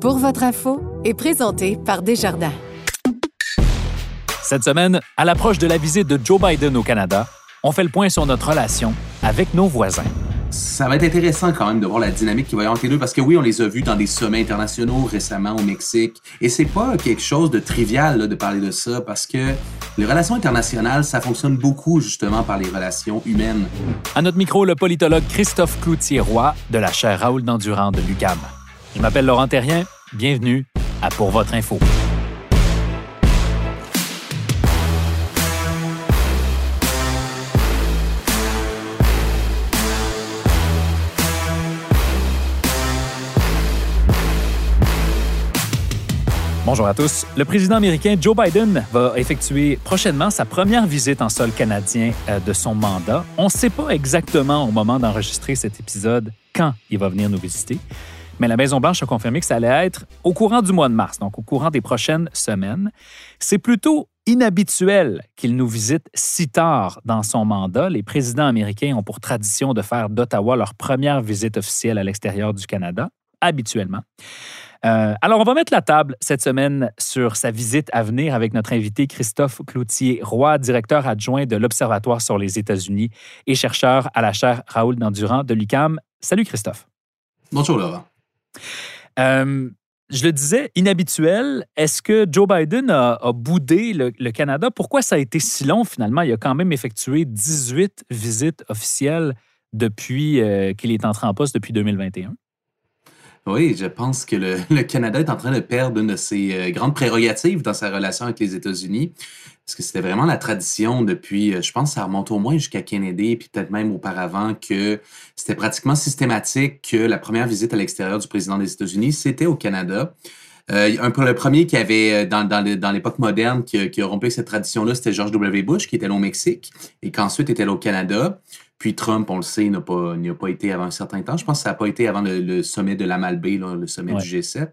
Pour votre info est présenté par Desjardins. Cette semaine, à l'approche de la visite de Joe Biden au Canada, on fait le point sur notre relation avec nos voisins. Ça va être intéressant quand même de voir la dynamique qui va y avoir entre les deux parce que oui, on les a vus dans des sommets internationaux récemment au Mexique et c'est pas quelque chose de trivial là, de parler de ça parce que les relations internationales, ça fonctionne beaucoup justement par les relations humaines. À notre micro, le politologue Christophe Cloutier-Roy de la chaire Raoul Dandurand de l'UQAM. Je m'appelle Laurent Terrien. Bienvenue à Pour votre info. Bonjour à tous. Le président américain Joe Biden va effectuer prochainement sa première visite en sol canadien euh, de son mandat. On ne sait pas exactement au moment d'enregistrer cet épisode quand il va venir nous visiter, mais la Maison-Blanche a confirmé que ça allait être au courant du mois de mars, donc au courant des prochaines semaines. C'est plutôt inhabituel qu'il nous visite si tard dans son mandat. Les présidents américains ont pour tradition de faire d'Ottawa leur première visite officielle à l'extérieur du Canada, habituellement. Euh, alors, on va mettre la table cette semaine sur sa visite à venir avec notre invité Christophe Cloutier-Roy, directeur adjoint de l'Observatoire sur les États-Unis et chercheur à la chaire Raoul Dandurand de l'UCAM. Salut Christophe. Bonjour Laurent. Euh, je le disais, inhabituel. Est-ce que Joe Biden a, boudé le, Canada? Pourquoi ça a été si long finalement? Il a quand même effectué 18 visites officielles depuis euh, qu'il est entré en poste depuis 2021. Oui, je pense que le, le, Canada est en train de perdre une de ses euh, grandes prérogatives dans sa relation avec les États-Unis. Parce que c'était vraiment la tradition depuis, euh, je pense, ça remonte au moins jusqu'à Kennedy, puis peut-être même auparavant, que c'était pratiquement systématique que la première visite à l'extérieur du président des États-Unis, c'était au Canada. Euh, un, le premier qui avait, dans, dans l'époque moderne, qui, qui a rompu cette tradition-là, c'était George W. Bush, qui était allé au Mexique et qu'ensuite était allé au Canada. Puis Trump, on le sait, n'a pas, n'a pas été avant un certain temps. Je pense que ça n'a pas été avant le, le sommet de la Malbaie, là, le sommet ouais. du G7.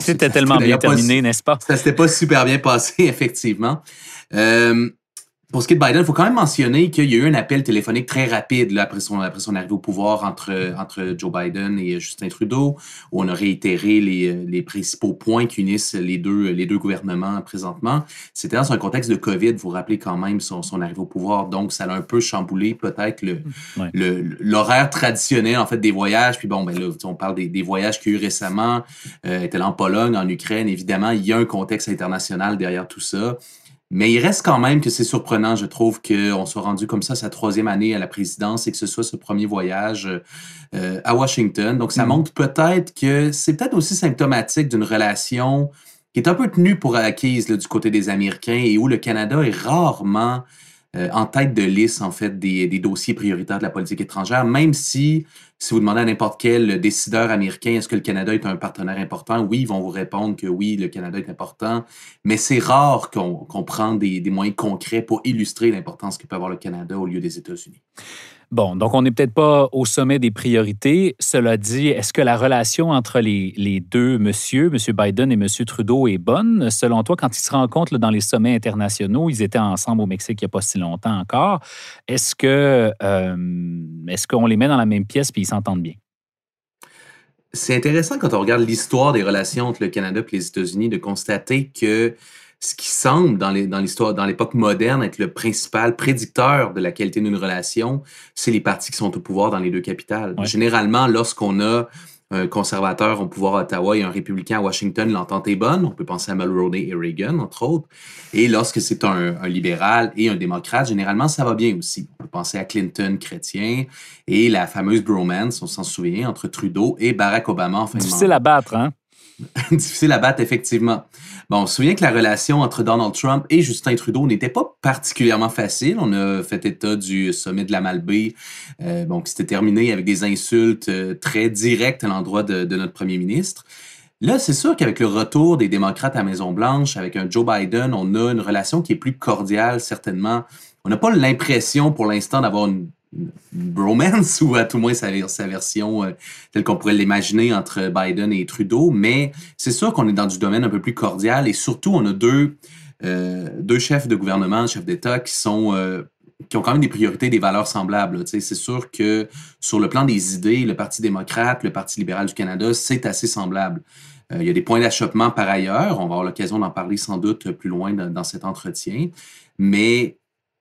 C'était tellement bien terminé, n'est-ce pas? Ça s'était pas super bien passé, effectivement. Euh, pour ce qui est de Biden, il faut quand même mentionner qu'il y a eu un appel téléphonique très rapide là, après, son, après son arrivée au pouvoir entre, entre Joe Biden et Justin Trudeau, où on a réitéré les, les principaux points qui unissent les deux, les deux gouvernements présentement. C'était dans un contexte de COVID, vous vous rappelez quand même son, son arrivée au pouvoir, donc ça a un peu chamboulé peut-être le, ouais. le, l'horaire traditionnel en fait des voyages. Puis bon, ben là, on parle des, des voyages qu'il y a eu récemment, euh, était en Pologne, en Ukraine, évidemment, il y a un contexte international derrière tout ça. Mais il reste quand même que c'est surprenant, je trouve, qu'on soit rendu comme ça sa troisième année à la présidence et que ce soit ce premier voyage euh, à Washington. Donc, ça mmh. montre peut-être que c'est peut-être aussi symptomatique d'une relation qui est un peu tenue pour acquise là, du côté des Américains et où le Canada est rarement euh, en tête de liste, en fait, des, dossiers prioritaires de la politique étrangère, même si, si vous demandez à n'importe quel décideur américain, est-ce que le Canada est un partenaire important? Oui, ils vont vous répondre que oui, le Canada est important, mais c'est rare qu'on qu prend des, des moyens concrets pour illustrer l'importance que peut avoir le Canada au lieu des États-Unis. Bon, donc on n'est peut-être pas au sommet des priorités. Cela dit, est-ce que la relation entre les, les deux monsieur, M. Biden et M. Trudeau, est bonne? Selon toi, quand ils se rencontrent dans les sommets internationaux, ils étaient ensemble au Mexique il n'y a pas si longtemps encore. Est-ce que euh, est-ce qu'on les met dans la même pièce et ils s'entendent bien? C'est intéressant quand on regarde l'histoire des relations entre le Canada et les États-Unis de constater que ce qui semble dans l'histoire, dans l'époque moderne, être le principal prédicteur de la qualité d'une relation, c'est les partis qui sont au pouvoir dans les deux capitales. Ouais. Généralement, lorsqu'on a un conservateur au pouvoir à Ottawa et un républicain à Washington, l'entente est bonne. On peut penser à Mulroney et Reagan, entre autres. Et lorsque c'est un, un, libéral et un démocrate, généralement, ça va bien aussi. On peut penser à Clinton, chrétien, et la fameuse bromance, on s'en souvient, entre Trudeau et Barack Obama en fin Difficile à battre, hein? difficile à battre, effectivement. Bon, on se souvient que la relation entre Donald Trump et Justin Trudeau n'était pas particulièrement facile. On a fait état du sommet de la Malbaie, euh, bon, qui s'était terminé avec des insultes euh, très directes à l'endroit de, de, notre premier ministre. Là, c'est sûr qu'avec le retour des démocrates à Maison-Blanche, avec un Joe Biden, on a une relation qui est plus cordiale, certainement. On n'a pas l'impression pour l'instant d'avoir une bromance ou à tout moins sa, version euh, telle qu'on pourrait l'imaginer entre Biden et Trudeau, mais c'est sûr qu'on est dans du domaine un peu plus cordial et surtout on a deux, euh, deux chefs de gouvernement, chefs d'État qui sont euh, qui ont quand même des priorités, des valeurs semblables. C'est sûr que sur le plan des idées, le Parti démocrate, le Parti libéral du Canada, c'est assez semblable. il y a des points d'achoppement par ailleurs. On va avoir l'occasion d'en parler sans doute plus loin dans cet entretien. Mais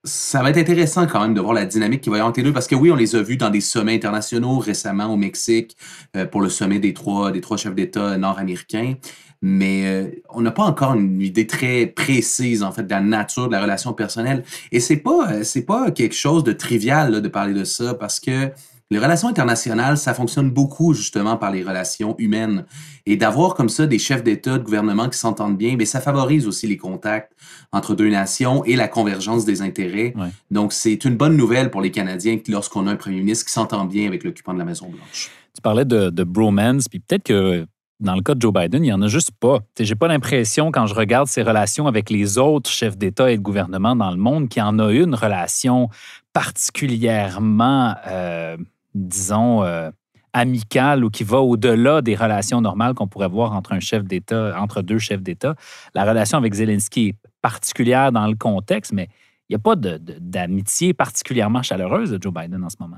ça va être intéressant quand même de voir la dynamique qui va y avoir entre les deux parce que oui, on les a vus dans des sommets internationaux récemment au Mexique euh, pour le sommet des trois, des trois chefs d'État nord-américains. Mais euh, on n'a pas encore une idée très précise en fait de la nature de la relation personnelle. Et c'est pas euh, pas quelque chose de trivial de parler de ça parce que les relations internationales, ça fonctionne beaucoup justement par les relations humaines. Et d'avoir comme ça des chefs d'État, de gouvernement qui s'entendent bien, mais ça favorise aussi les contacts entre deux nations et la convergence des intérêts. Donc, c'est une bonne nouvelle pour les Canadiens lorsqu'on a un premier ministre qui s'entend bien avec l'occupant de la Maison-Blanche. Tu parlais de, de bromance, puis peut-être que dans le cas de Joe Biden, il n'y en a juste pas. J'ai pas l'impression, quand je regarde ses relations avec les autres chefs d'État et de gouvernement dans le monde, qu'il y en a une relation particulièrement euh, disons, euh, amicale ou qui va au-delà des relations normales qu'on pourrait voir entre un chef d'État, entre deux chefs d'État. La relation avec Zelensky est particulière dans le contexte, mais il n'y a pas d'amitié particulièrement chaleureuse de Joe Biden en ce moment.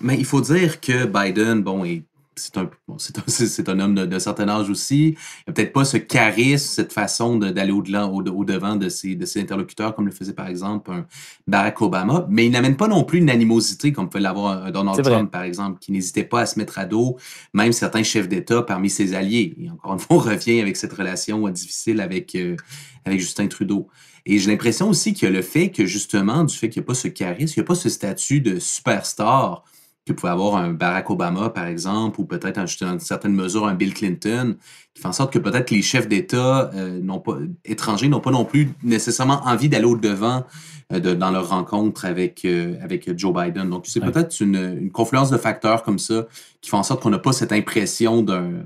Mais il faut dire que Biden, bon, est c'est un, c'est un, homme d'un certain âge aussi. Il n'a peut-être pas ce charisme, cette façon d'aller au-delà, au, devant de ses, de ses interlocuteurs, comme le faisait par exemple un Barack Obama. Mais il n'amène pas non plus une animosité comme peut l'avoir un Donald Trump, par exemple, qui n'hésitait pas à se mettre à dos même certains chefs d'État parmi ses alliés. Et encore une fois, on revient avec cette relation difficile avec, euh, avec Justin Trudeau. Et j'ai l'impression aussi qu'il y a le fait que, justement, du fait qu'il n'y a pas ce charisme, il n'y a pas ce statut de superstar que pouvait avoir un Barack Obama, par exemple, ou peut-être dans une certaine mesure un Bill Clinton, qui fait en sorte que peut-être les chefs d'État euh, pas, étrangers n'ont pas non plus nécessairement envie d'aller au-devant euh, dans leur rencontre avec, euh, avec Joe Biden. Donc, c'est peut-être une, une, confluence de facteurs comme ça qui fait en sorte qu'on n'a pas cette impression d'un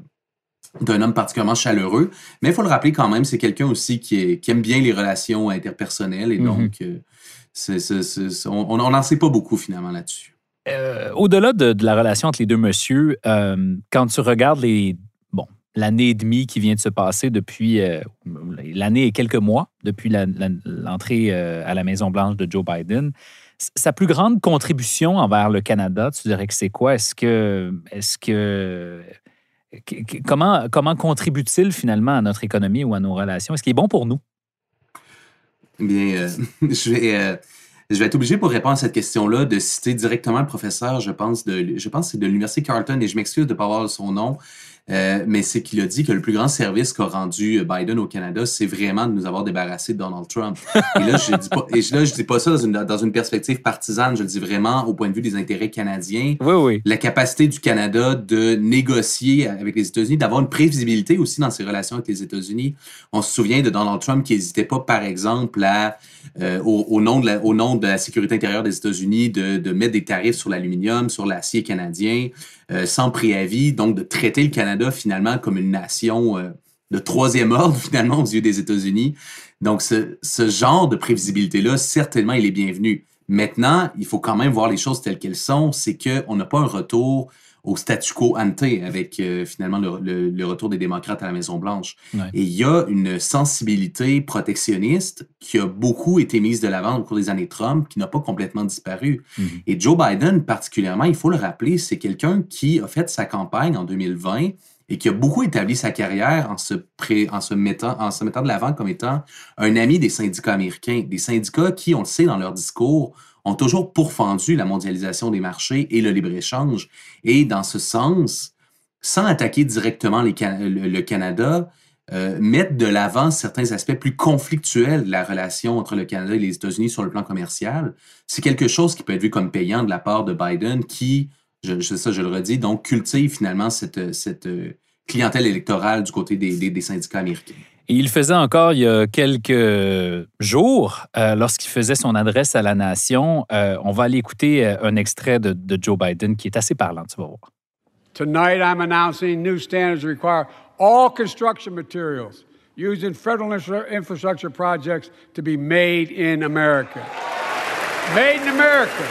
d'un homme particulièrement chaleureux. Mais il faut le rappeler quand même, c'est quelqu'un aussi qui, aime bien les relations interpersonnelles et mm-hmm. donc on n'en sait pas beaucoup finalement là-dessus. Euh, au-delà de, la relation entre les deux messieurs, euh, quand tu regardes les bon l'année et demie qui vient de se passer depuis euh, l'année et quelques mois depuis l'entrée à la Maison Blanche de Joe Biden, sa plus grande contribution envers le Canada, tu dirais que c'est quoi? Est-ce que est-ce que comment comment contribue-t-il finalement à notre économie ou à nos relations? Est-ce qu'il est bon pour nous? Bien, je vais je vais être obligé pour répondre à cette question-là de citer directement le professeur, je pense, de, je pense c'est de l'Université Carleton, et je m'excuse de ne pas avoir son nom, euh, mais c'est qu'il a dit que le plus grand service qu'a rendu Biden au Canada, c'est vraiment de nous avoir débarrassé de Donald Trump. Et là, je dis pas, et là, je dis pas ça dans une, dans une perspective partisane, je le dis vraiment au point de vue des intérêts canadiens. Oui, oui. La capacité du Canada de négocier avec les États-Unis, d'avoir une prévisibilité aussi dans ses relations avec les États-Unis. On se souvient de Donald Trump qui n'hésitait pas, par exemple, à, euh, au, nom de la, au nom de la sécurité intérieure des États-Unis, de, de mettre des tarifs sur l'aluminium, sur l'acier canadien. Euh, sans préavis, donc de traiter le Canada finalement comme une nation euh, de troisième ordre finalement aux yeux des États-Unis. Donc ce, ce genre de prévisibilité-là, certainement, il est bienvenu. Maintenant, il faut quand même voir les choses telles qu'elles sont, c'est qu'on n'a pas un retour au statu quo ante avec euh, finalement le, le, retour des démocrates à la Maison-Blanche. Et il y a une sensibilité protectionniste qui a beaucoup été mise de l'avant au cours des années Trump, qui n'a pas complètement disparu. Mm-hmm. Et Joe Biden, particulièrement, il faut le rappeler, c'est quelqu'un qui a fait sa campagne en 2020 et qui a beaucoup établi sa carrière en se, pré, en se, mettant, en se mettant de l'avant comme étant un ami des syndicats américains. Des syndicats qui, on le sait dans leur discours, ont toujours pourfendu la mondialisation des marchés et le libre-échange. Et dans ce sens, sans attaquer directement le, Canada, euh, mettre de l'avant certains aspects plus conflictuels de la relation entre le Canada et les États-Unis sur le plan commercial, c'est quelque chose qui peut être vu comme payant de la part de Biden qui, je, le redis, donc cultive finalement cette, cette, clientèle électorale du côté des, syndicats américains. Et il faisait encore il y a quelques jours, euh, lorsqu'il faisait son adresse à la nation, euh, on va aller écouter euh, un extrait de, de, Joe Biden qui est assez parlant, tu vas voir. Tonight I'm announcing new standards require all construction materials used in federal infrastructure projects to be made in America. Made in America.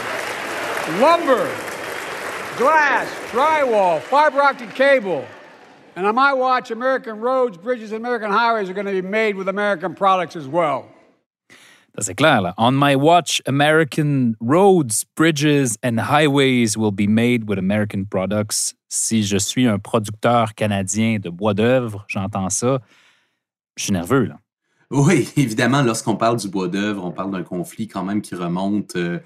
Lumber, glass, drywall, fiber optic cable. And on my watch, American roads, bridges, and American highways are going to be made with American products as well. C'est clair, là. On my watch, American roads, bridges and highways will be made with American products. Si je suis un producteur canadien de bois d'œuvre, j'entends ça, je suis nerveux, là. Oui, évidemment, lorsqu'on parle du bois d'œuvre, on parle d'un conflit quand même qui remonte. Euh,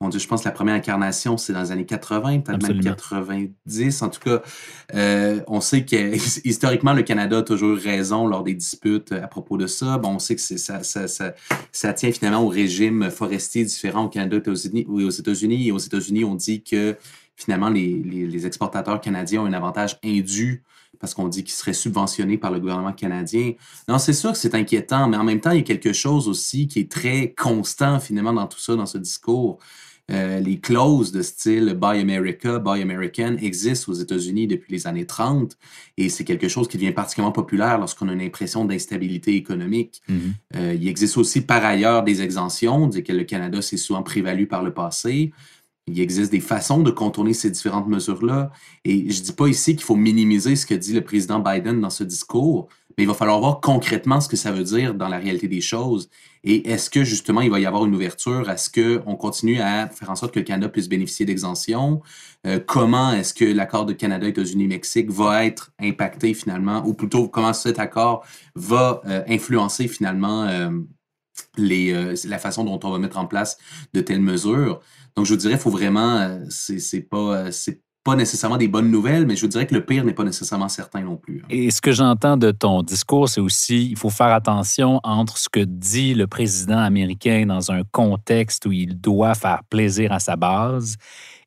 mon Dieu, je pense que la première incarnation, c'est dans les années 80, peut-être même 90. En tout cas, euh, on sait que historiquement, le Canada a toujours raison lors des disputes à propos de ça. Bon, on sait que ça, ça, ça, ça, tient finalement au régime forestier différent au Canada et aux États-Unis. Et aux États-Unis, on dit que finalement, les, les, les exportateurs canadiens ont un avantage indu parce qu'on dit qu'il serait subventionné par le gouvernement canadien. Non, c'est sûr que c'est inquiétant, mais en même temps, il y a quelque chose aussi qui est très constant finalement dans tout ça, dans ce discours. Euh, les clauses de style Buy America, Buy American existent aux États-Unis depuis les années 30 et c'est quelque chose qui devient particulièrement populaire lorsqu'on a une impression d'instabilité économique. Mm-hmm. Euh, il existe aussi par ailleurs des exemptions, dit que le Canada s'est souvent prévalu par le passé. Il existe des façons de contourner ces différentes mesures-là. Et je ne dis pas ici qu'il faut minimiser ce que dit le président Biden dans ce discours, mais il va falloir voir concrètement ce que ça veut dire dans la réalité des choses. Et est-ce que justement il va y avoir une ouverture à ce qu'on continue à faire en sorte que le Canada puisse bénéficier d'exemptions? Euh, comment est-ce que l'accord de Canada, États-Unis, Mexique va être impacté finalement, ou plutôt comment cet accord va euh, influencer finalement euh, les, la façon dont on va mettre en place de telles mesures? Donc, je vous dirais, il faut vraiment, euh, c'est pas, euh, c'est pas nécessairement des bonnes nouvelles, mais je vous dirais que le pire n'est pas nécessairement certain non plus. Hein. Et ce que j'entends de ton discours, c'est aussi, il faut faire attention entre ce que dit le président américain dans un contexte où il doit faire plaisir à sa base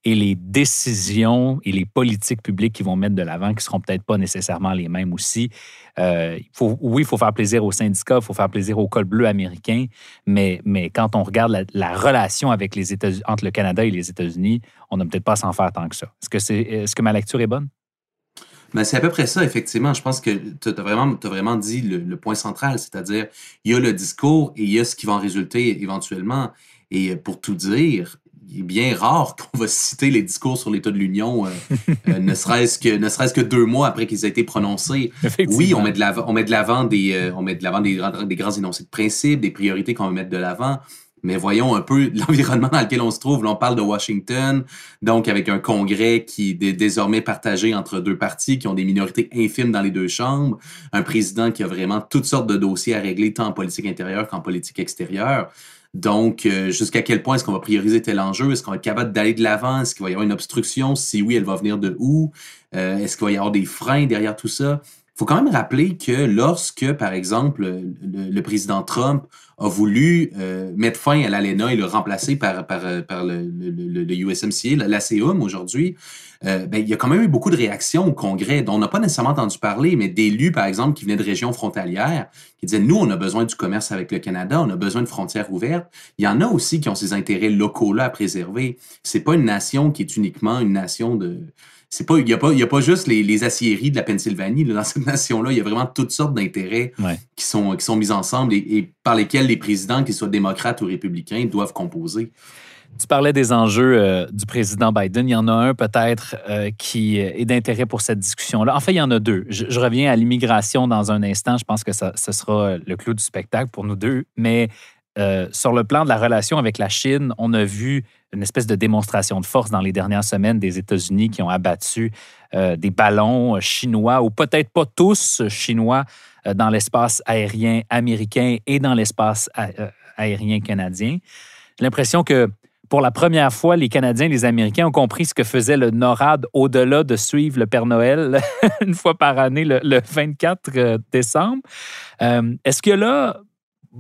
et les décisions et les politiques publiques qui vont mettre de l'avant, qui seront peut-être pas nécessairement les mêmes aussi. Euh, oui, il faut faire plaisir aux syndicats, il faut faire plaisir au col bleu américain, mais, quand on regarde la, relation avec les États entre le Canada et les États-Unis, on n'a peut-être pas à s'en faire tant que ça. Est-ce que, ma lecture est bonne? Ben, c'est à peu près ça, effectivement. Je pense que tu as vraiment, as vraiment dit le, le point central, c'est-à-dire il y a le discours et il y a ce qui va en résulter éventuellement. Et pour tout dire, il est bien rare qu'on va citer les discours sur l'état de l'Union, euh, euh, ne serait-ce que ne serait-ce que deux mois après qu'ils aient été prononcés. Oui, on met de l'avant, on met de l'avant des, euh, on met de l'avant des, des, grands énoncés de principes, des priorités qu'on va mettre de l'avant. Mais voyons un peu l'environnement dans lequel on se trouve. Là, on parle de Washington, donc avec un Congrès qui est désormais partagé entre deux partis qui ont des minorités infimes dans les deux chambres, un président qui a vraiment toutes sortes de dossiers à régler tant en politique intérieure qu'en politique extérieure. Donc, euh, jusqu'à quel point est-ce qu'on va prioriser tel enjeu? Est-ce qu'on va être capable d'aller de l'avant? Est-ce qu'il va y avoir une obstruction? Si oui, elle va venir de où? Euh, est-ce qu'il va y avoir des freins derrière tout ça? Il faut quand même rappeler que lorsque, par exemple, le, président Trump a voulu euh, mettre fin à l'ALENA et le remplacer par, par, par le, le, USMCA, l'ACUM aujourd'hui, euh, ben, il y a quand même eu beaucoup de réactions au Congrès dont on n'a pas nécessairement entendu parler, mais d'élus, par exemple, qui venaient de régions frontalières, qui disaient, nous, on a besoin du commerce avec le Canada, on a besoin de frontières ouvertes. Il y en a aussi qui ont ces intérêts locaux-là à préserver. C'est pas une nation qui est uniquement une nation de c'est pas il n'y a pas il y a pas juste les, les aciéries de la Pennsylvanie dans cette nation là il y a vraiment toutes sortes d'intérêts qui sont qui sont mis ensemble et, par lesquels les présidents qu'ils soient démocrates ou républicains doivent composer tu parlais des enjeux euh, du président Biden. Il y en a un peut-être euh, qui est d'intérêt pour cette discussion-là. En fait, il y en a deux. Je, reviens à l'immigration dans un instant. Je pense que ça, ce sera le clou du spectacle pour nous deux. Mais euh, sur le plan de la relation avec la Chine, on a vu une espèce de démonstration de force dans les dernières semaines des États-Unis qui ont abattu euh, des ballons chinois, ou peut-être pas tous chinois, euh, dans l'espace aérien américain et dans l'espace aérien canadien. J'ai l'impression que pour la première fois, les Canadiens et les Américains ont compris ce que faisait le NORAD au-delà de suivre le Père Noël une fois par année le 24 décembre. Est-ce que là,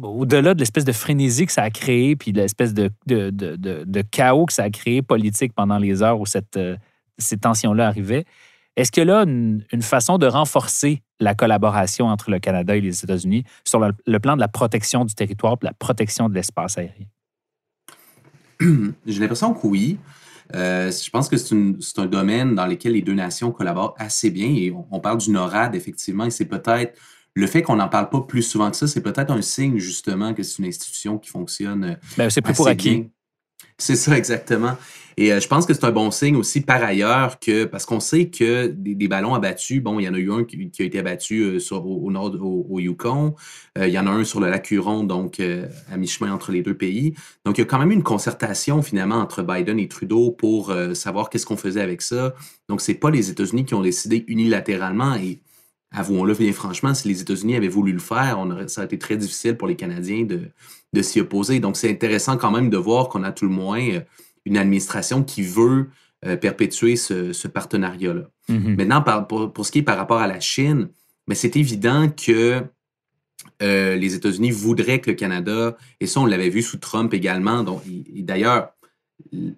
au-delà de l'espèce de frénésie que ça a créé, puis de l'espèce de, de, chaos que ça a créé politique pendant les heures où cette, euh, ces tensions-là arrivaient, Est-ce que là, une, façon de renforcer la collaboration entre le Canada et les États-Unis sur le, plan de la protection du territoire et de la protection de l'espace aérien? J'ai l'impression que oui. Euh, je pense que c'est un domaine dans lequel les deux nations collaborent assez bien et on, parle du NORAD, effectivement, et c'est peut-être le fait qu'on n'en parle pas plus souvent que ça, c'est peut-être un signe justement que c'est une institution qui fonctionne. Euh, ben, c'est plus pour acquis. C'est ça, exactement. Et euh, je pense que c'est un bon signe aussi par ailleurs que, parce qu'on sait que des, ballons abattus, bon, il y en a eu un qui, a été abattu euh, sur, au, nord, au, Yukon, euh, il y en a un sur le lac Huron, donc à mi-chemin entre les deux pays. Donc, il y a quand même une concertation finalement entre Biden et Trudeau pour savoir qu'est-ce qu'on faisait avec ça. Donc, c'est pas les États-Unis qui ont décidé unilatéralement et avouons-le bien franchement, si les États-Unis avaient voulu le faire, on aurait, ça aurait été très difficile pour les Canadiens de, de s'y opposer. Donc, c'est intéressant quand même de voir qu'on a tout le moins euh, une administration qui veut euh, perpétuer ce, partenariat-là. Mm-hmm. Maintenant, pour, ce qui est par rapport à la Chine, mais c'est évident que euh, les États-Unis voudraient que le Canada, et ça, on l'avait vu sous Trump également. Donc, d'ailleurs,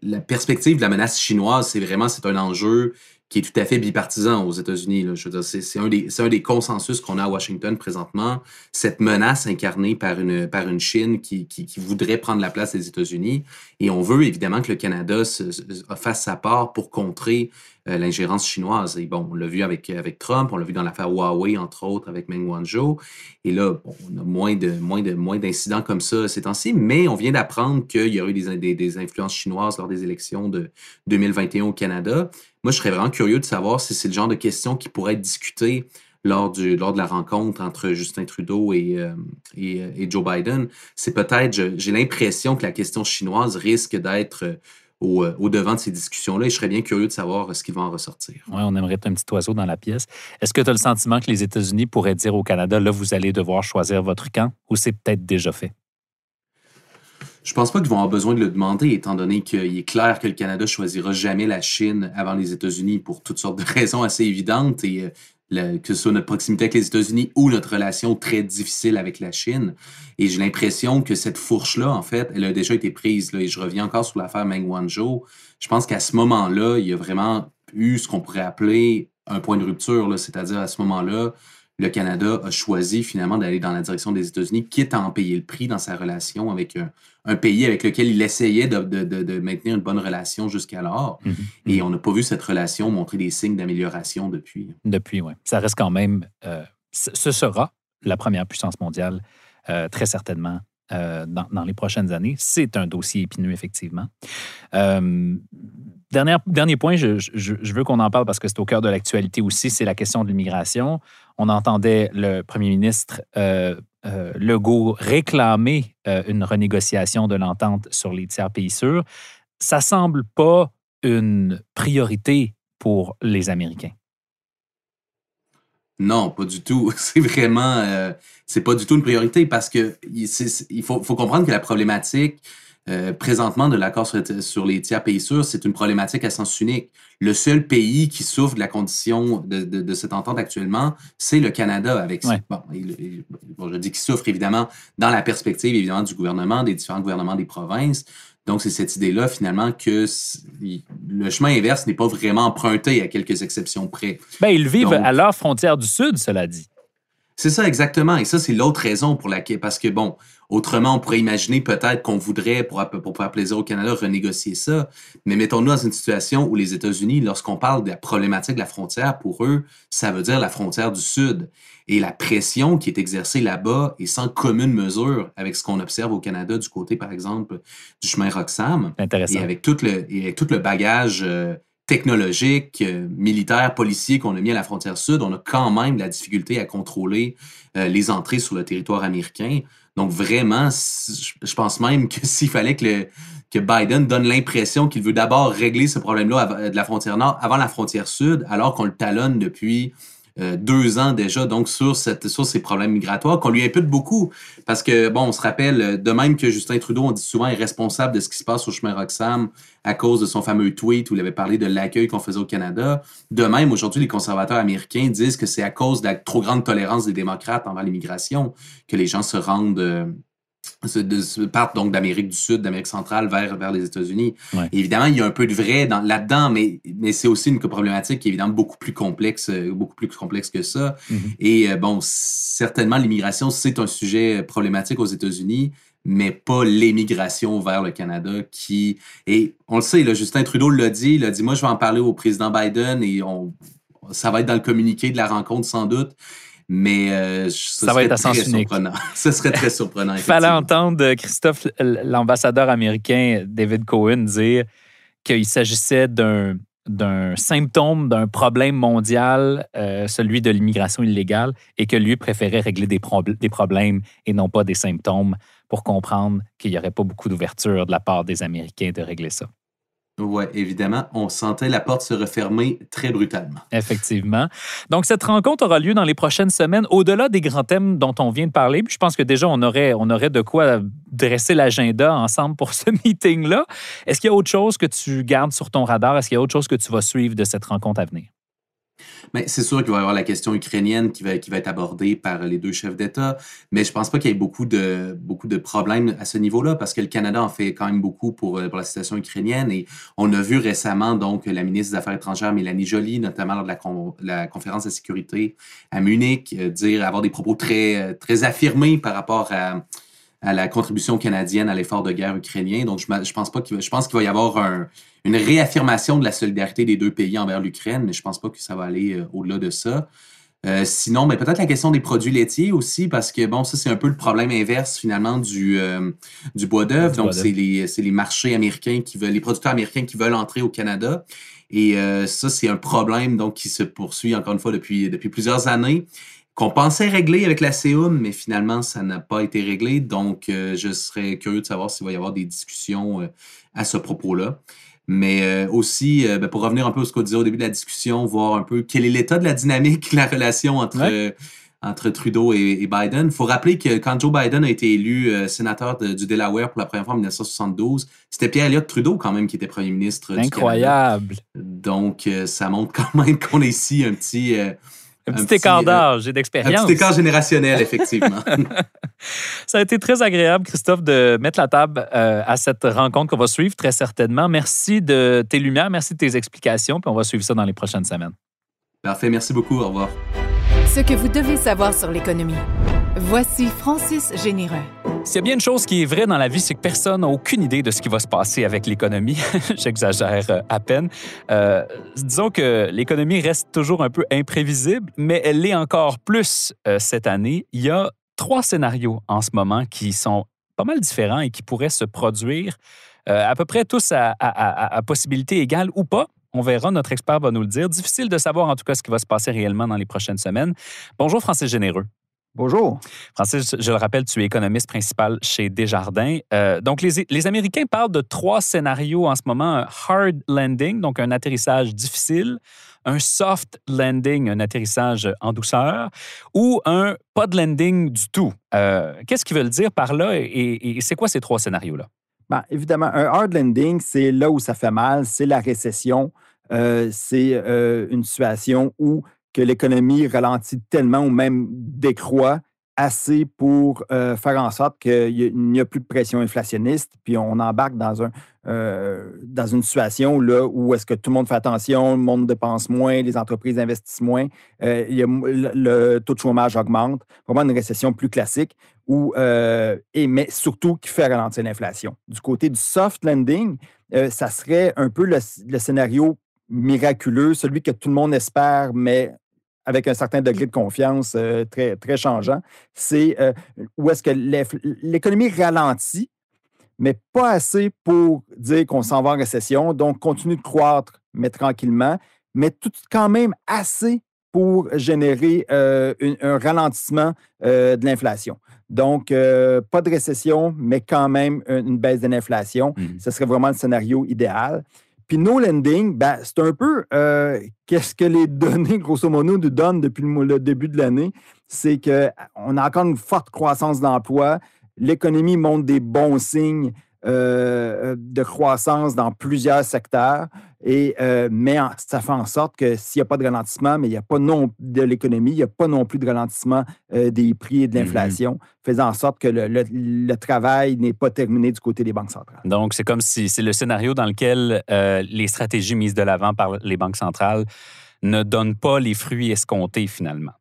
la perspective de la menace chinoise, c'est vraiment c'est un enjeu qui est tout à fait bipartisan aux États-Unis. Je veux c'est, un des, consensus qu'on a à Washington présentement, cette menace incarnée par une, Chine qui, voudrait prendre la place des États-Unis. Et on veut évidemment que le Canada se, fasse sa part pour contrer l'ingérence chinoise. Et bon, on l'a vu avec, avec Trump, on l'a vu dans l'affaire Huawei, entre autres, avec Meng Wanzhou. Et là, on a moins, de, moins, de, moins d'incidents comme ça ces temps-ci, mais on vient d'apprendre qu'il y aurait eu des, des, influences chinoises lors des élections de 2021 au Canada. Moi, je serais vraiment curieux de savoir si c'est le genre de questions qui pourraient être discutées lors, du, lors de la rencontre entre Justin Trudeau et, euh, et, Joe Biden. C'est peut-être, j'ai l'impression que la question chinoise risque d'être euh, au, devant de ces discussions-là et je serais bien curieux de savoir ce qui va en ressortir. Oui, on aimerait être un petit oiseau dans la pièce. Est-ce que tu as le sentiment que les États-Unis pourraient dire au Canada, là, vous allez devoir choisir votre camp ou c'est peut-être déjà fait? Je pense pas qu'ils vont avoir besoin de le demander, étant donné qu'il est clair que le Canada choisira jamais la Chine avant les États-Unis pour toutes sortes de raisons assez évidentes. Et euh, que ce soit notre proximité avec les États-Unis ou notre relation très difficile avec la Chine. Et j'ai l'impression que cette fourche-là, en fait, elle a déjà été prise. Là, et je reviens encore sur l'affaire Meng Wanzhou. Je pense qu'à ce moment-là, il y a vraiment eu ce qu'on pourrait appeler un point de rupture. C'est-à-dire, à ce moment-là, le Canada a choisi finalement d'aller dans la direction des États-Unis, quitte à en payer le prix dans sa relation avec un, pays avec lequel il essayait de, maintenir une bonne relation jusqu'alors. Mhm. Et on n'a pas vu cette relation montrer des signes d'amélioration depuis. Depuis, oui. Ça reste quand même, euh, ce sera la première puissance mondiale, euh, très certainement, euh, dans, les prochaines années. C'est un dossier épineux, effectivement. Dernier, dernier point, je, veux qu'on en parle parce que c'est au cœur de l'actualité aussi, c'est la question de l'immigration. On entendait le premier ministre euh, Legault réclamer une renégociation de l'entente sur les tiers pays sûrs. Ça semble pas une priorité pour les Américains. Non, pas du tout. C'est vraiment, euh, c'est pas du tout une priorité parce que il, faut, comprendre que la problématique euh, présentement de l'accord sur, les tiers pays sûrs, c'est une problématique à sens unique. Le seul pays qui souffre de la condition de, cette entente actuellement, c'est le Canada avec bon, bon, je dis qu'il souffre évidemment dans la perspective évidemment du gouvernement, des différents gouvernements des provinces, donc, c'est cette idée-là, finalement, que le chemin inverse n'est pas vraiment emprunté à quelques exceptions près. Bien, ils vivent à leur frontière du Sud, cela dit. C'est ça, exactement. Et ça, c'est l'autre raison pour laquelle. Parce que, bon, autrement, on pourrait imaginer peut-être qu'on voudrait, pour, pour faire plaisir au Canada, renégocier ça. Mais mettons-nous dans une situation où les États-Unis, lorsqu'on parle de la problématique de la frontière, pour eux, ça veut dire la frontière du Sud. Et la pression qui est exercée là-bas est sans commune mesure avec ce qu'on observe au Canada du côté, par exemple, du chemin Roxham. Intéressant. Et avec tout le, et tout le bagage euh, technologique, euh, militaire, policier qu'on a mis à la frontière sud, on a quand même la difficulté à contrôler euh, les entrées sur le territoire américain. Donc vraiment, je pense même que s'il fallait que, que Biden donne l'impression qu'il veut d'abord régler ce problème-là de la frontière nord avant la frontière sud, alors qu'on le talonne depuis euh, deux ans déjà, donc sur, cette, ces problèmes migratoires, qu'on lui impute beaucoup. Parce que, bon, on se rappelle, euh, de même que Justin Trudeau, on dit souvent, est responsable de ce qui se passe au chemin Roxham à cause de son fameux tweet où il avait parlé de l'accueil qu'on faisait au Canada. De même, aujourd'hui, les conservateurs américains disent que c'est à cause de la trop grande tolérance des démocrates envers l'immigration que les gens se rendent. Euh, partent donc d'Amérique du Sud, d'Amérique centrale vers, vers les États-Unis. Évidemment, il y a un peu de vrai là-dedans, mais, mais c'est aussi une problématique qui est évidemment beaucoup plus complexe, euh, beaucoup plus complexe que ça. Mm-hmm. Et euh, bon, certainement, l'immigration, c'est un sujet problématique aux États-Unis, mais pas l'émigration vers le Canada qui. Et on le sait, là, Justin Trudeau l'a dit, il a dit Moi, je vais en parler au président Biden et on, ça va être dans le communiqué de la rencontre sans doute mais euh, ça va être très surprenant. Ce serait très surprenant. Il fallait entendre Christophe, l'ambassadeur américain David Cohen, dire qu'il s'agissait d'un d'un symptôme d'un problème mondial, euh, celui de l'immigration illégale, et que lui préférait régler des, des problèmes et non pas des symptômes pour comprendre qu'il n'y aurait pas beaucoup d'ouverture de la part des Américains de régler ça. Oui, évidemment, on sentait la porte se refermer très brutalement. Effectivement. Donc, cette rencontre aura lieu dans les prochaines semaines, au-delà des grands thèmes dont on vient de parler. Puis je pense que déjà, on aurait, on aurait de quoi dresser l'agenda ensemble pour ce meeting-là. Est-ce qu'il y a autre chose que tu gardes sur ton radar? Est-ce qu'il y a autre chose que tu vas suivre de cette rencontre à venir? C'est sûr qu'il va y avoir la question ukrainienne qui va, qui va être abordée par les deux chefs d'État, mais je pense pas qu'il y ait beaucoup de, beaucoup de problèmes à ce niveau-là parce que le Canada en fait quand même beaucoup pour, pour la situation ukrainienne. Et on a vu récemment donc la ministre des Affaires étrangères Mélanie Joly, notamment lors de la, la conférence de sécurité à Munich, euh, dire avoir des propos très, très affirmés par rapport à à la contribution canadienne à l'effort de guerre ukrainien. Donc, je, je pense pas qu'il je pense qu'il va y avoir un, une réaffirmation de la solidarité des deux pays envers l'Ukraine, mais je pense pas que ça va aller euh, au-delà de ça. Euh, sinon, mais peut-être la question des produits laitiers aussi, parce que bon, ça c'est un peu le problème inverse finalement du, euh, du bois d'œuvre. Donc, c'est les, les, marchés américains qui veulent, les producteurs américains qui veulent entrer au Canada. Et ça, c'est un problème donc qui se poursuit encore une fois depuis, depuis plusieurs années qu'on pensait régler avec la CEUM, mais finalement, ça n'a pas été réglé. Donc, euh, je serais curieux de savoir s'il va y avoir des discussions euh, à ce propos-là. Mais euh, aussi, ben, pour revenir un peu à ce qu'on disait au début de la discussion, voir un peu quel est l'état de la dynamique, la relation entre, entre Trudeau et, Biden. Il faut rappeler que quand Joe Biden a été élu sénateur du Delaware pour la première fois en 1972, c'était Pierre Elliott Trudeau quand même qui était premier ministre. Incroyable. Donc, ça montre quand même qu'on est ici un petit un petit, écart d'âge et d'expérience. Un petit écart générationnel, effectivement. Ça a été très agréable, Christophe, de mettre la table euh, à cette rencontre qu'on va suivre très certainement. Merci de tes lumières, merci de tes explications, puis on va suivre ça dans les prochaines semaines. Parfait, merci beaucoup. Au revoir. Ce que vous devez savoir sur l'économie. Voici Francis Généreux. S'il y a bien une chose qui est vraie dans la vie, c'est que personne n'a aucune idée de ce qui va se passer avec l'économie. J'exagère euh, à peine. Euh, disons que l'économie reste toujours un peu imprévisible, mais elle l'est encore plus euh, cette année. Il y a trois scénarios en ce moment qui sont pas mal différents et qui pourraient se produire à peu près tous à, à possibilité égale ou pas. On verra, notre expert va nous le dire. Difficile de savoir en tout cas ce qui va se passer réellement dans les prochaines semaines. Bonjour Francis Généreux. Bonjour. Francis, je le rappelle, tu es économiste principal chez Desjardins. Euh, donc, les, les, Américains parlent de trois scénarios en ce moment. Un hard landing, donc un atterrissage difficile, un soft landing, un atterrissage en douceur, ou un pas de landing du tout. Euh, qu'est-ce qu'ils veulent dire par là et, c'est quoi ces trois scénarios-là? Bien, évidemment, un hard landing, c'est là où ça fait mal, c'est la récession. Euh, c'est une situation où que l'économie ralentit tellement ou même décroît assez pour euh, faire en sorte qu'il n'y a plus de pression inflationniste, puis on embarque dans, un, euh, dans une situation là, où est-ce que tout le monde fait attention, le monde dépense moins, les entreprises investissent moins, euh, le, taux de chômage augmente, vraiment une récession plus classique, et, mais surtout qui fait ralentir l'inflation. Du côté du soft landing, ça serait un peu le scénario miraculeux, celui que tout le monde espère, mais avec un certain degré de confiance euh, très, très changeant, c'est euh, où est-ce que l'économie ralentit, mais pas assez pour dire qu'on s'en va en récession, donc continue de croître, mais tranquillement, mais tout quand même assez pour générer euh, un ralentissement de l'inflation. Donc, pas de récession, mais quand même une baisse de l'inflation. Mmh Ce serait vraiment le scénario idéal. Puis no lending, ben, c'est un peu euh, qu'est-ce que les données, grosso modo, nous donnent depuis le, début de l'année? C'est qu'on a encore une forte croissance d'emploi. L'économie montre des bons signes euh, de croissance dans plusieurs secteurs. Et, euh, mais ça fait en sorte que s'il n'y a pas de ralentissement, mais il n'y a pas non de l'économie, il n'y a pas non plus de ralentissement euh, des prix et de mm-hmm. l'inflation, faisant en sorte que le, travail n'est pas terminé du côté des banques centrales. Donc, c'est comme si c'est le scénario dans lequel les stratégies mises de l'avant par les banques centrales ne donnent pas les fruits escomptés finalement.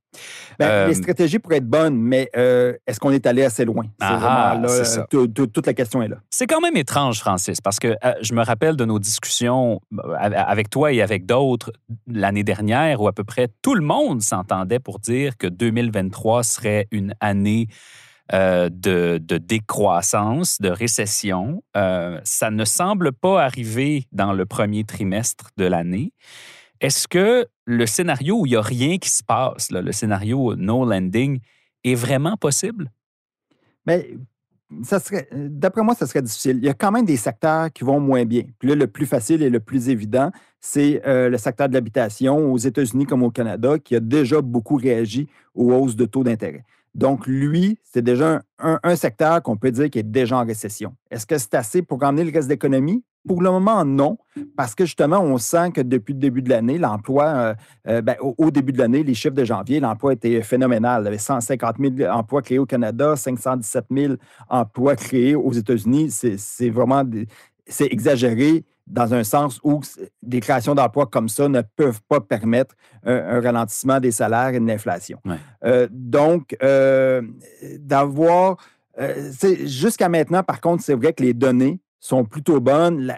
Ben, les euh, stratégies pourraient être bonnes, mais euh, est-ce qu'on est allé assez loin? Ah, là, toute la question est là. C'est quand même étrange, Francis, parce que euh, je me rappelle de nos discussions avec toi et avec d'autres l'année dernière où à peu près tout le monde s'entendait pour dire que 2023 serait une année de, décroissance, de récession. ça ne semble pas arriver dans le premier trimestre de l'année. Est-ce que le scénario où il n'y a rien qui se passe, le scénario no landing, est vraiment possible? Mais ça serait, d'après moi, ça serait difficile. Il y a quand même des secteurs qui vont moins bien. Puis là, le plus facile et le plus évident, c'est euh, le secteur de l'habitation aux États-Unis comme au Canada, qui a déjà beaucoup réagi aux hausses de taux d'intérêt. Donc, lui, c'est déjà un, secteur qu'on peut dire qui est déjà en récession. Est-ce que c'est assez pour ramener le reste de l'économie? Pour le moment, non, parce que justement, on sent que depuis le début de l'année, l'emploi, euh, euh, ben, au, début de l'année, les chiffres de janvier, l'emploi était phénoménal. Il y avait 150 000 emplois créés au Canada, 517 000 emplois créés aux États-Unis. C'est vraiment c'est exagéré dans un sens où des créations d'emplois comme ça ne peuvent pas permettre un, ralentissement des salaires et de l'inflation. Euh, donc, d'avoir... Jusqu'à maintenant, par contre, c'est vrai que les données sont plutôt bonnes.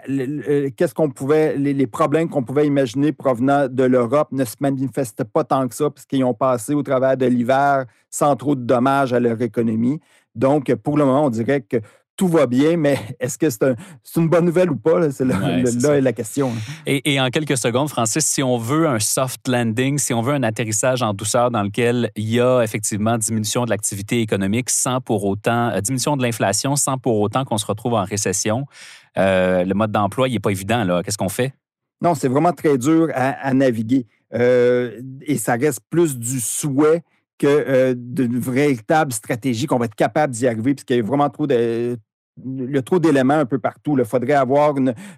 Qu'on pouvait, les, problèmes qu'on pouvait imaginer provenant de l'Europe ne se manifestent pas tant que ça, puisqu'ils ont passé au travers de l'hiver sans trop de dommages à leur économie. Donc, pour le moment, on dirait que tout va bien, mais est-ce que c'est une bonne nouvelle ou pas? C'est là, la question. Et, en quelques secondes, Francis, si on veut un soft landing, si on veut un atterrissage en douceur dans lequel il y a effectivement diminution de l'activité économique sans pour autant, euh, diminution de l'inflation sans pour autant qu'on se retrouve en récession, euh, le mode d'emploi, il n'est pas évident. Qu'est-ce qu'on fait? Non, c'est vraiment très dur à, naviguer. Euh, et ça reste plus du souhait que d'une véritable stratégie qu'on va être capable d'y arriver, puisqu'il y a vraiment trop de, il y a trop d'éléments un peu partout. Il faudrait avoir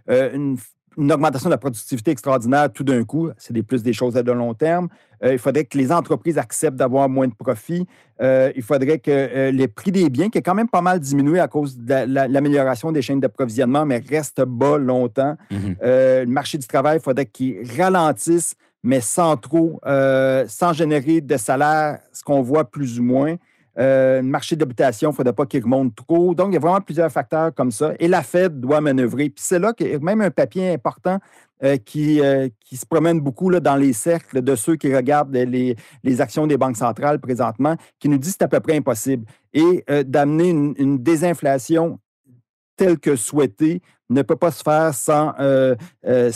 euh, une, augmentation de la productivité extraordinaire tout d'un coup. C'est des plus des choses à de long terme. Euh, il faudrait que les entreprises acceptent d'avoir moins de profits. Euh, il faudrait que les prix des biens, qui est quand même pas mal diminué à cause de l'amélioration des chaînes d'approvisionnement, mais reste bas longtemps. Mm-hmm. le marché du travail, il faudrait qu'il ralentisse, mais sans trop, sans générer de salaire, ce qu'on voit plus ou moins. Euh, marché d'habitation, il ne faudrait pas qu'il remonte trop. Donc, il y a vraiment plusieurs facteurs comme ça. Et la Fed doit manœuvrer. Puis c'est là a même un papier important euh, qui, euh, qui se promène beaucoup là, dans les cercles de ceux qui regardent les, les, actions des banques centrales présentement, qui nous dit que c'est à peu près impossible. Et d'amener une, désinflation telle que souhaitée ne peut pas se faire sans,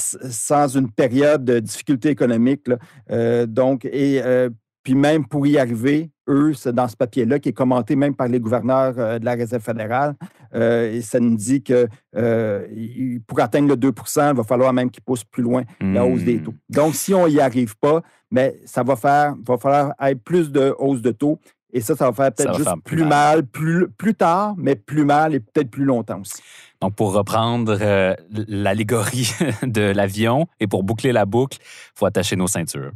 sans une période de difficulté économique. donc, et puis même pour y arriver, eux, c'est dans ce papier-là qui est commenté même par les gouverneurs euh, de la Réserve fédérale, euh, et ça nous dit que euh, pour atteindre le 2 il va falloir même qu'ils poussent plus loin la hausse des taux. Hmm. Donc, si on n'y arrive pas, mais ça va faire, va falloir être plus de hausse de taux. Et ça, ça va faire peut-être juste plus, mal, plus, plus tard, mais plus mal et peut-être plus longtemps aussi. Donc, pour reprendre l'allégorie de l'avion et pour boucler la boucle, il faut attacher nos ceintures.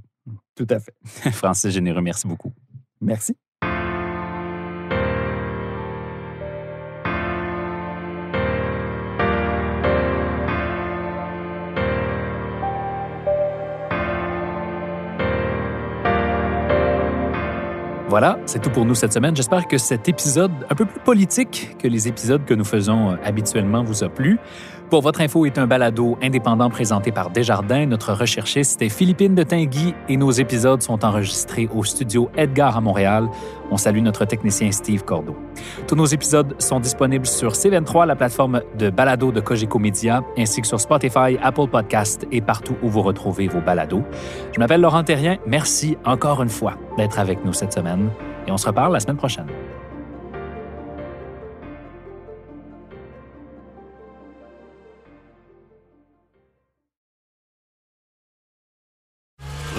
Tout à fait. Francis Généreux, merci beaucoup. Merci. Voilà, c'est tout pour nous cette semaine. J'espère que cet épisode un peu plus politique que les épisodes que nous faisons euh, habituellement vous a plu. Pour votre info est un balado indépendant présenté par Desjardins. Notre recherchiste est Philippine de Tinguy et nos épisodes sont enregistrés au studio Edgar à Montréal. On salue notre technicien Steve Cordeau. Tous nos épisodes sont disponibles sur C23, la plateforme de balado de Cogeco Media, ainsi que sur Spotify, Apple Podcast et partout où vous retrouvez vos balados. Je m'appelle Laurent Terrien. Merci encore une fois d'être avec nous cette semaine et on se reparle la semaine prochaine.